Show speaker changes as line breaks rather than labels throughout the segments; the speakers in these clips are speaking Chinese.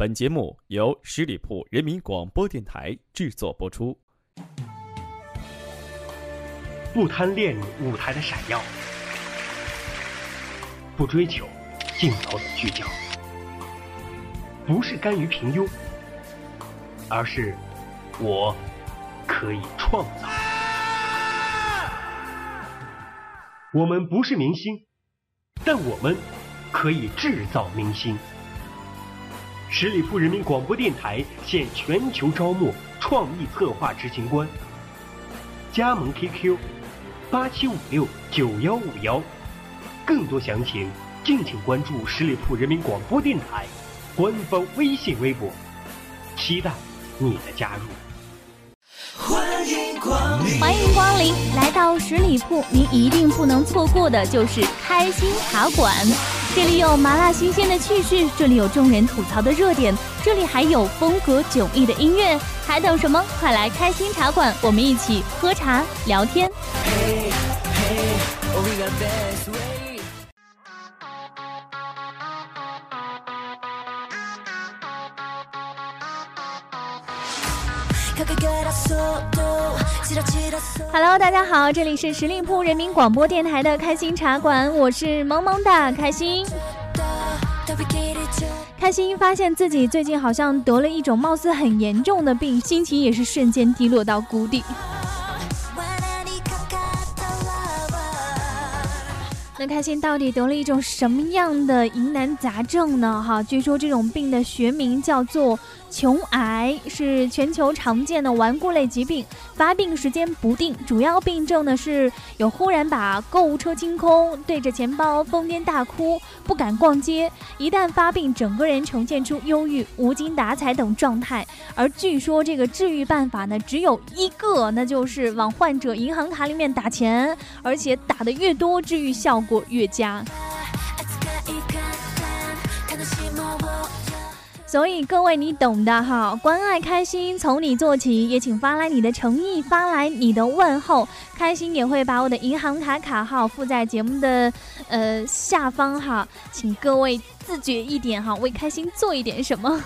本节目由十里铺人民广播电台制作播出。
不贪恋舞台的闪耀，不追求镜头的聚焦，不是甘于平庸，而是我可以创造。我们不是明星，但我们可以制造明星。十里铺人民广播电台现全球招募创意策划执行官，加盟 QQ 八七五六九幺五幺，更多详情敬请关注十里铺人民广播电台官方微信微博，期待你的加入。
欢迎光临，来到十里铺，您一定不能错过的就是开心茶馆。这里有麻辣新鲜的趣事，这里有众人吐槽的热点，这里还有风格迥异的音乐，还等什么？快来开心茶馆，我们一起喝茶聊天。Hello，大家好，这里是十里铺人民广播电台的开心茶馆，我是萌萌哒开心。开心发现自己最近好像得了一种貌似很严重的病，心情也是瞬间低落到谷底。那开心到底得了一种什么样的疑难杂症呢？哈，据说这种病的学名叫做。穷癌是全球常见的顽固类疾病，发病时间不定，主要病症呢是有忽然把购物车清空，对着钱包疯癫大哭，不敢逛街。一旦发病，整个人呈现出忧郁、无精打采等状态。而据说这个治愈办法呢只有一个，那就是往患者银行卡里面打钱，而且打的越多，治愈效果越佳。所以各位，你懂的哈，关爱开心从你做起，也请发来你的诚意，发来你的问候，开心也会把我的银行卡卡号附在节目的呃下方哈，请各位自觉一点哈，为开心做一点什么。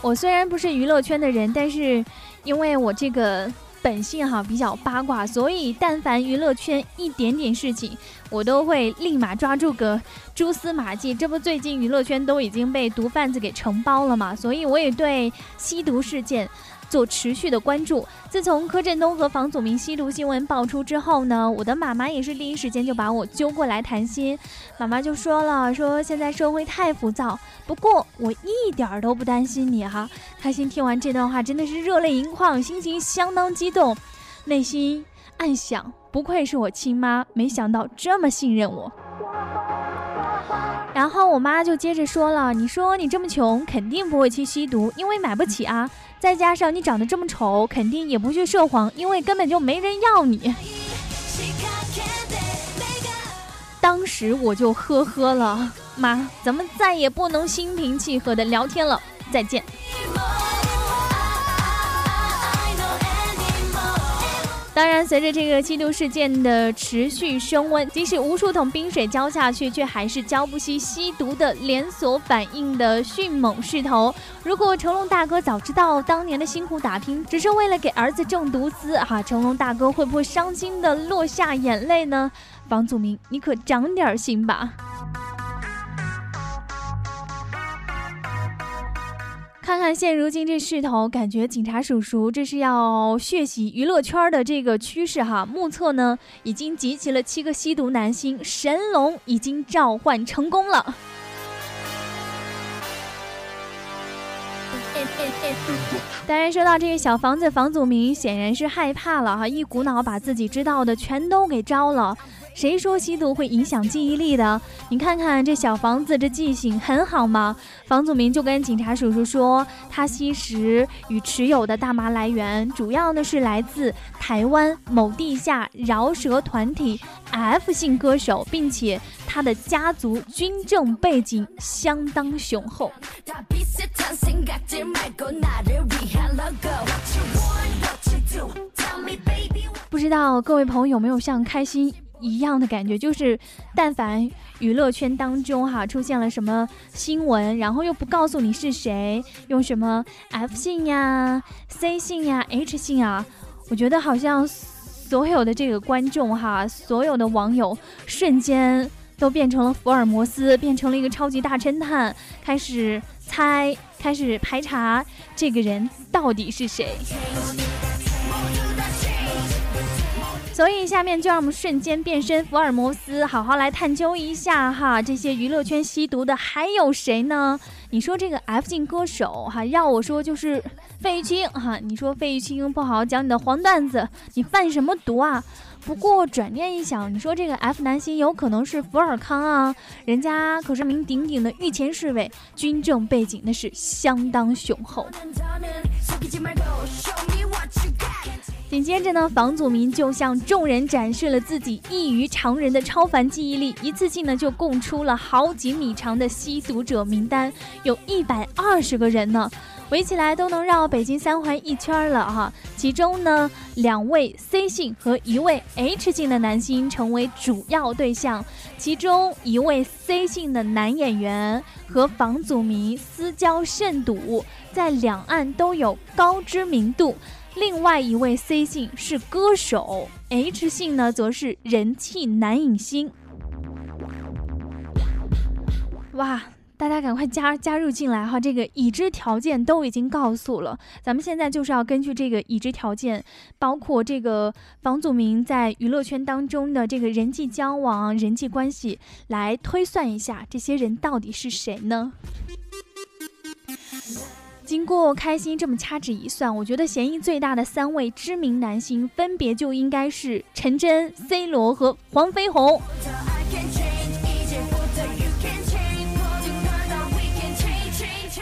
我虽然不是娱乐圈的人，但是因为我这个。本性哈比较八卦，所以但凡娱乐圈一点点事情，我都会立马抓住个蛛丝马迹。这不，最近娱乐圈都已经被毒贩子给承包了嘛，所以我也对吸毒事件。做持续的关注。自从柯震东和房祖名吸毒新闻爆出之后呢，我的妈妈也是第一时间就把我揪过来谈心。妈妈就说了，说现在社会太浮躁，不过我一点儿都不担心你哈。开心听完这段话，真的是热泪盈眶，心情相当激动，内心暗想，不愧是我亲妈，没想到这么信任我。然后我妈就接着说了，你说你这么穷，肯定不会去吸毒，因为买不起啊。再加上你长得这么丑，肯定也不去涉黄，因为根本就没人要你。当时我就呵呵了，妈，咱们再也不能心平气和的聊天了，再见。当然，随着这个吸毒事件的持续升温，即使无数桶冰水浇下去，却还是浇不熄吸毒的连锁反应的迅猛势头。如果成龙大哥早知道当年的辛苦打拼只是为了给儿子挣毒资，哈，成龙大哥会不会伤心的落下眼泪呢？房祖名，你可长点心吧。看看现如今这势头，感觉警察叔叔这是要血洗娱乐圈的这个趋势哈。目测呢，已经集齐了七个吸毒男星，神龙已经召唤成功了。当然，说到这个小房子，房祖名显然是害怕了哈，一股脑把自己知道的全都给招了。谁说吸毒会影响记忆力的？你看看这小房子，这记性很好吗？房祖名就跟警察叔叔说，他吸食与持有的大麻来源，主要呢是来自台湾某地下饶舌团体 F 姓歌手，并且他的家族军政背景相当雄厚。不知道各位朋友有没有像开心一样的感觉，就是但凡娱乐圈当中哈出现了什么新闻，然后又不告诉你是谁，用什么 F 姓呀、C 姓呀、H 姓啊，我觉得好像所有的这个观众哈，所有的网友瞬间都变成了福尔摩斯，变成了一个超级大侦探，开始猜，开始排查这个人到底是谁。所以下面就让我们瞬间变身福尔摩斯，好好来探究一下哈，这些娱乐圈吸毒的还有谁呢？你说这个 F 姓歌手哈，要我说就是费玉清哈。你说费玉清不好好讲你的黄段子，你贩什么毒啊？不过转念一想，你说这个 F 男星有可能是福尔康啊，人家可是名鼎鼎的御前侍卫，军政背景那是相当雄厚。紧接着呢，房祖名就向众人展示了自己异于常人的超凡记忆力，一次性呢就供出了好几米长的吸毒者名单，有一百二十个人呢，围起来都能绕北京三环一圈了哈。其中呢，两位 C 姓和一位 H 姓的男星成为主要对象，其中一位 C 姓的男演员和房祖名私交甚笃，在两岸都有高知名度。另外一位 C 姓是歌手，H 姓呢则是人气男影星。哇，大家赶快加加入进来哈！这个已知条件都已经告诉了，咱们现在就是要根据这个已知条件，包括这个房祖名在娱乐圈当中的这个人际交往、人际关系，来推算一下这些人到底是谁呢？经过开心这么掐指一算，我觉得嫌疑最大的三位知名男星，分别就应该是陈真、C 罗和黄飞鸿。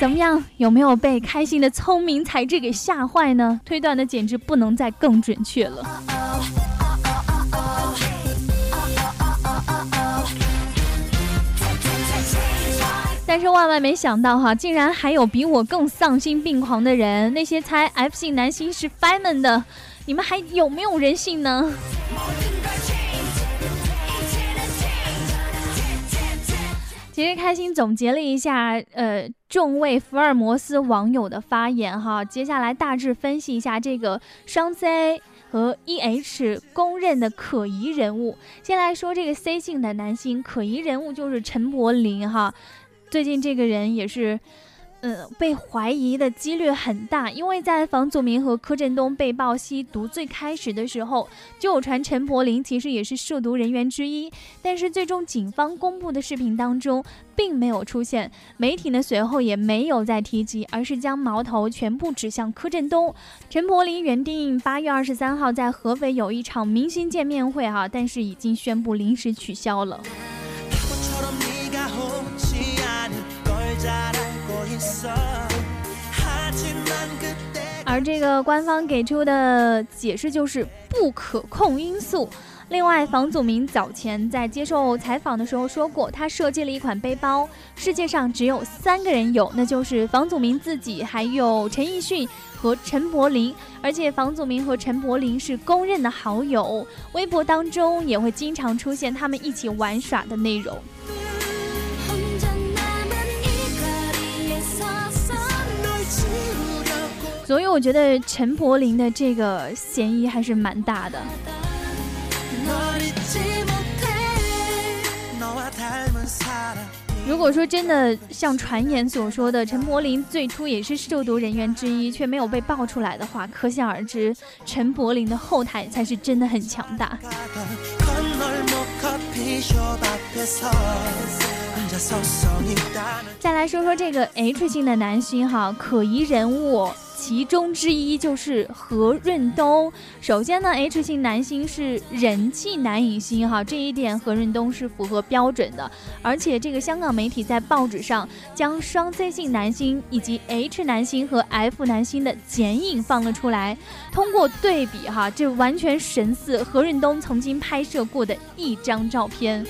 怎么样？有没有被开心的聪明才智给吓坏呢？推断的简直不能再更准确了。但是万万没想到哈，竟然还有比我更丧心病狂的人！那些猜 F 姓男星是 Fireman 的，你们还有没有人性呢？其实开心总结了一下，呃，众位福尔摩斯网友的发言哈，接下来大致分析一下这个双 C 和 E H 公认的可疑人物。先来说这个 C 姓的男星，可疑人物就是陈柏霖哈。最近这个人也是，呃，被怀疑的几率很大，因为在房祖名和柯震东被曝吸毒最开始的时候，就有传陈柏霖其实也是涉毒人员之一，但是最终警方公布的视频当中并没有出现，媒体呢随后也没有再提及，而是将矛头全部指向柯震东。陈柏霖原定八月二十三号在合肥有一场明星见面会哈，但是已经宣布临时取消了。而这个官方给出的解释就是不可控因素。另外，房祖名早前在接受采访的时候说过，他设计了一款背包，世界上只有三个人有，那就是房祖名自己，还有陈奕迅和陈柏霖。而且，房祖名和陈柏霖是公认的好友，微博当中也会经常出现他们一起玩耍的内容。所以我觉得陈柏霖的这个嫌疑还是蛮大的。如果说真的像传言所说的，陈柏霖最初也是涉毒人员之一，却没有被爆出来的话，可想而知，陈柏霖的后台才是真的很强大。再来说说这个 H 姓的男星哈，可疑人物。其中之一就是何润东。首先呢，H 姓男星是人气男影星哈，这一点何润东是符合标准的。而且这个香港媒体在报纸上将双 C 姓男星以及 H 男星和 F 男星的剪影放了出来，通过对比哈，这完全神似何润东曾经拍摄过的一张照片。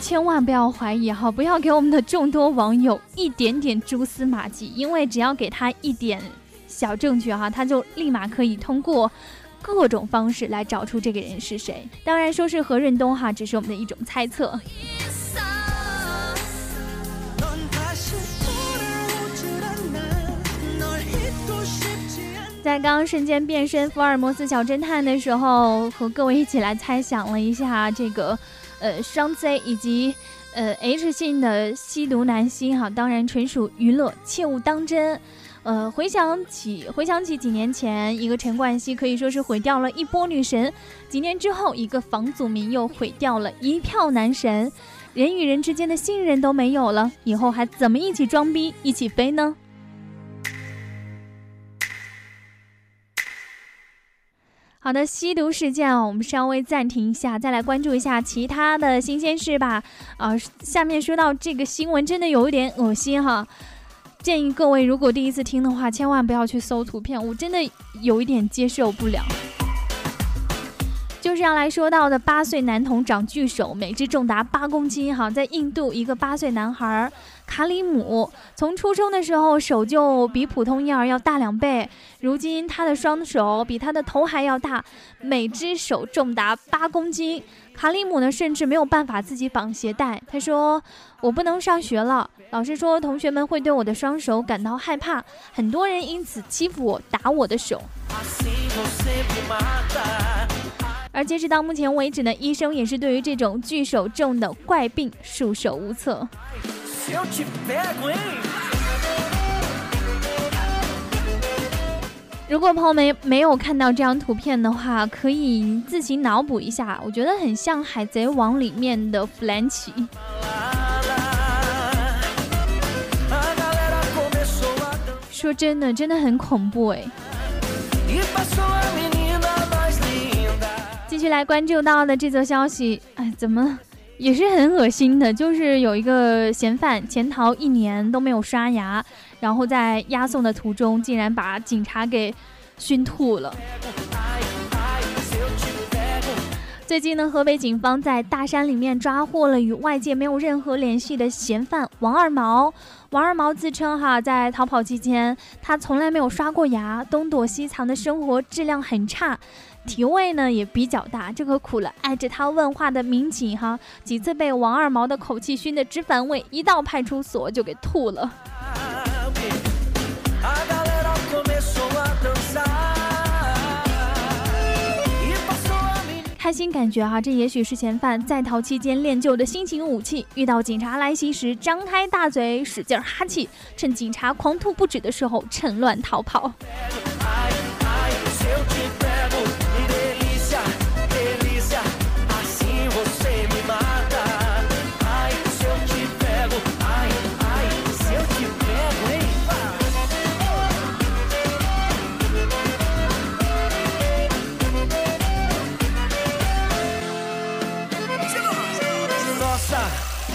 千万不要怀疑哈，不要给我们的众多网友一点点蛛丝马迹，因为只要给他一点小证据哈，他就立马可以通过各种方式来找出这个人是谁。当然，说是何润东哈，只是我们的一种猜测。在刚刚瞬间变身福尔摩斯小侦探的时候，和各位一起来猜想了一下这个，呃，双 Z 以及呃 H 姓的吸毒男星哈，当然纯属娱乐，切勿当真。呃，回想起回想起几年前，一个陈冠希可以说是毁掉了一波女神，几年之后，一个房祖名又毁掉了一票男神，人与人之间的信任都没有了，以后还怎么一起装逼，一起飞呢？好的，吸毒事件啊，我们稍微暂停一下，再来关注一下其他的新鲜事吧。啊，下面说到这个新闻，真的有一点恶心哈，建议各位如果第一次听的话，千万不要去搜图片，我真的有一点接受不了。就是要来说到的八岁男童长巨手，每只重达八公斤哈，在印度一个八岁男孩。卡里姆从出生的时候手就比普通婴儿要大两倍，如今他的双手比他的头还要大，每只手重达八公斤。卡里姆呢，甚至没有办法自己绑鞋带。他说：“我不能上学了，老师说同学们会对我的双手感到害怕，很多人因此欺负我，打我的手。”而截止到目前为止呢，医生也是对于这种巨手症的怪病束手无策。如果朋友们没有看到这张图片的话，可以自行脑补一下。我觉得很像《海贼王》里面的弗兰奇。说真的，真的很恐怖哎。继续来关注到的这则消息，哎，怎么？也是很恶心的，就是有一个嫌犯潜逃一年都没有刷牙，然后在押送的途中竟然把警察给熏吐了。最近呢，河北警方在大山里面抓获了与外界没有任何联系的嫌犯王二毛。王二毛自称哈，在逃跑期间他从来没有刷过牙，东躲西藏的生活质量很差。体味呢也比较大，这可苦了挨着他问话的民警哈，几次被王二毛的口气熏得直反胃，一到派出所就给吐了。开心感觉哈，这也许是嫌犯在逃期间练就的新型武器，遇到警察来袭时张开大嘴使劲哈气，趁警察狂吐不止的时候趁乱逃跑。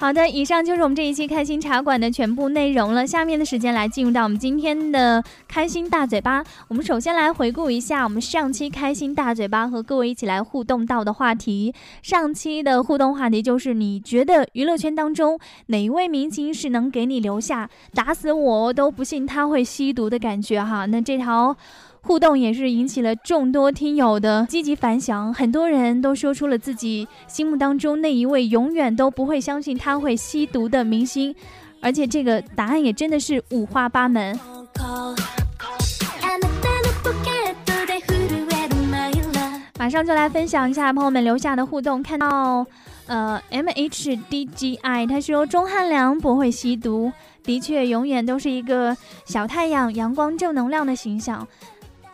好的，以上就是我们这一期开心茶馆的全部内容了。下面的时间来进入到我们今天的开心大嘴巴。我们首先来回顾一下我们上期开心大嘴巴和各位一起来互动到的话题。上期的互动话题就是你觉得娱乐圈当中哪一位明星是能给你留下打死我都不信他会吸毒的感觉哈？那这条。互动也是引起了众多听友的积极反响，很多人都说出了自己心目当中那一位永远都不会相信他会吸毒的明星，而且这个答案也真的是五花八门。马上就来分享一下朋友们留下的互动，看到呃 M H D G I 他说钟汉良不会吸毒，的确永远都是一个小太阳、阳光、正能量的形象。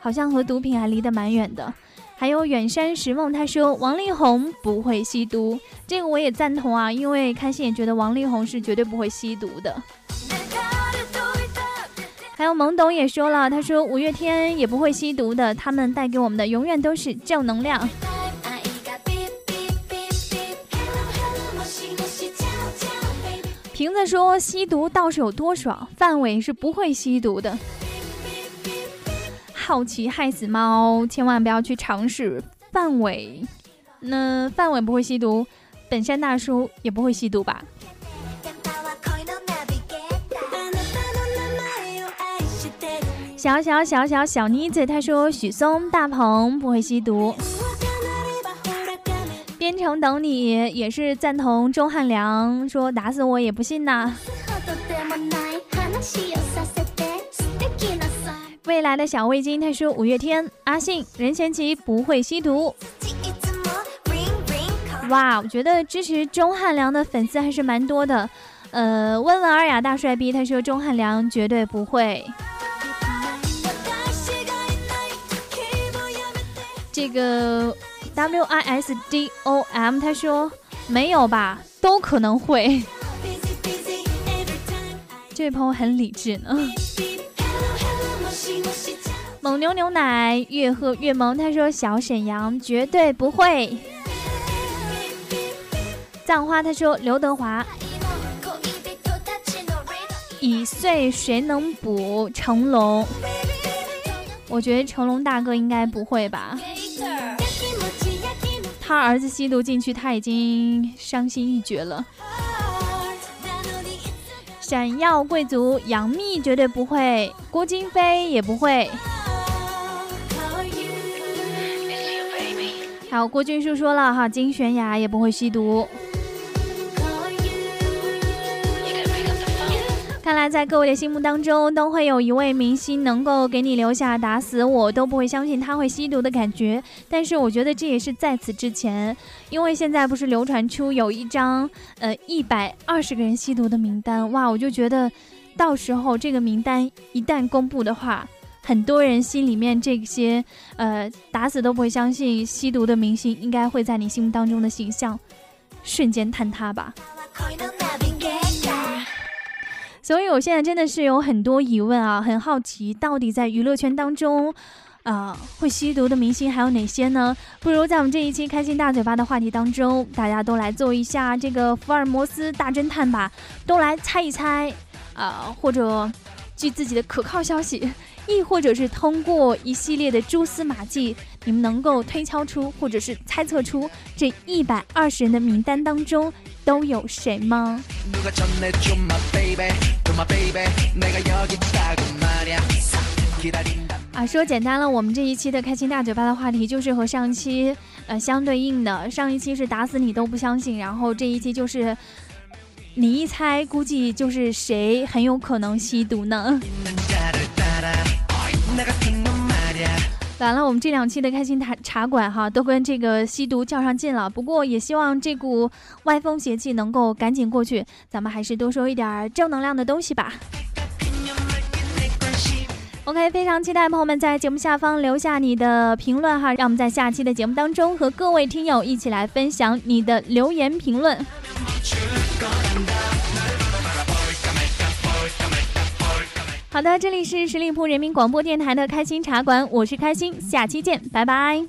好像和毒品还离得蛮远的。还有远山石梦，他说王力宏不会吸毒，这个我也赞同啊，因为开心也觉得王力宏是绝对不会吸毒的。还有懵懂也说了，他说五月天也不会吸毒的，他们带给我们的永远都是正能量。瓶子说吸毒倒是有多爽，范伟是不会吸毒的。好奇害死猫，千万不要去尝试。范伟，那范伟不会吸毒，本山大叔也不会吸毒吧？小小小小小妮子，他说许嵩、大鹏不会吸毒。边城等你也是赞同钟汉良，说打死我也不信呐。未来的小味精，他说五月天、阿信、任贤齐不会吸毒。哇，我觉得支持钟汉良的粉丝还是蛮多的。呃，温文尔雅大帅逼，他说钟汉良绝对不会。这个 W I S D O M 他说没有吧，都可能会。这位朋友很理智呢。蒙牛牛奶越喝越萌，他说小沈阳绝对不会。葬花他说刘德华已岁谁能补成龙？我觉得成龙大哥应该不会吧。他儿子吸毒进去，他已经伤心欲绝了。闪耀贵族杨幂绝对不会，郭京飞也不会。还有郭俊叔说了哈，金泫雅也不会吸毒。在各位的心目当中，都会有一位明星能够给你留下打死我都不会相信他会吸毒的感觉。但是我觉得这也是在此之前，因为现在不是流传出有一张呃一百二十个人吸毒的名单哇，我就觉得到时候这个名单一旦公布的话，很多人心里面这些呃打死都不会相信吸毒的明星，应该会在你心目当中的形象瞬间坍塌吧。所以，我现在真的是有很多疑问啊，很好奇，到底在娱乐圈当中，啊，会吸毒的明星还有哪些呢？不如在我们这一期开心大嘴巴的话题当中，大家都来做一下这个福尔摩斯大侦探吧，都来猜一猜，啊，或者据自己的可靠消息，亦或者是通过一系列的蛛丝马迹，你们能够推敲出或者是猜测出这一百二十人的名单当中。都有谁吗？啊，说简单了，我们这一期的开心大嘴巴的话题就是和上一期呃相对应的。上一期是打死你都不相信，然后这一期就是你一猜，估计就是谁很有可能吸毒呢？完了，我们这两期的开心茶茶馆哈，都跟这个吸毒较上劲了。不过也希望这股歪风邪气能够赶紧过去，咱们还是多说一点正能量的东西吧。OK，非常期待朋友们在节目下方留下你的评论哈，让我们在下期的节目当中和各位听友一起来分享你的留言评论。好的，这里是十里铺人民广播电台的开心茶馆，我是开心，下期见，拜拜。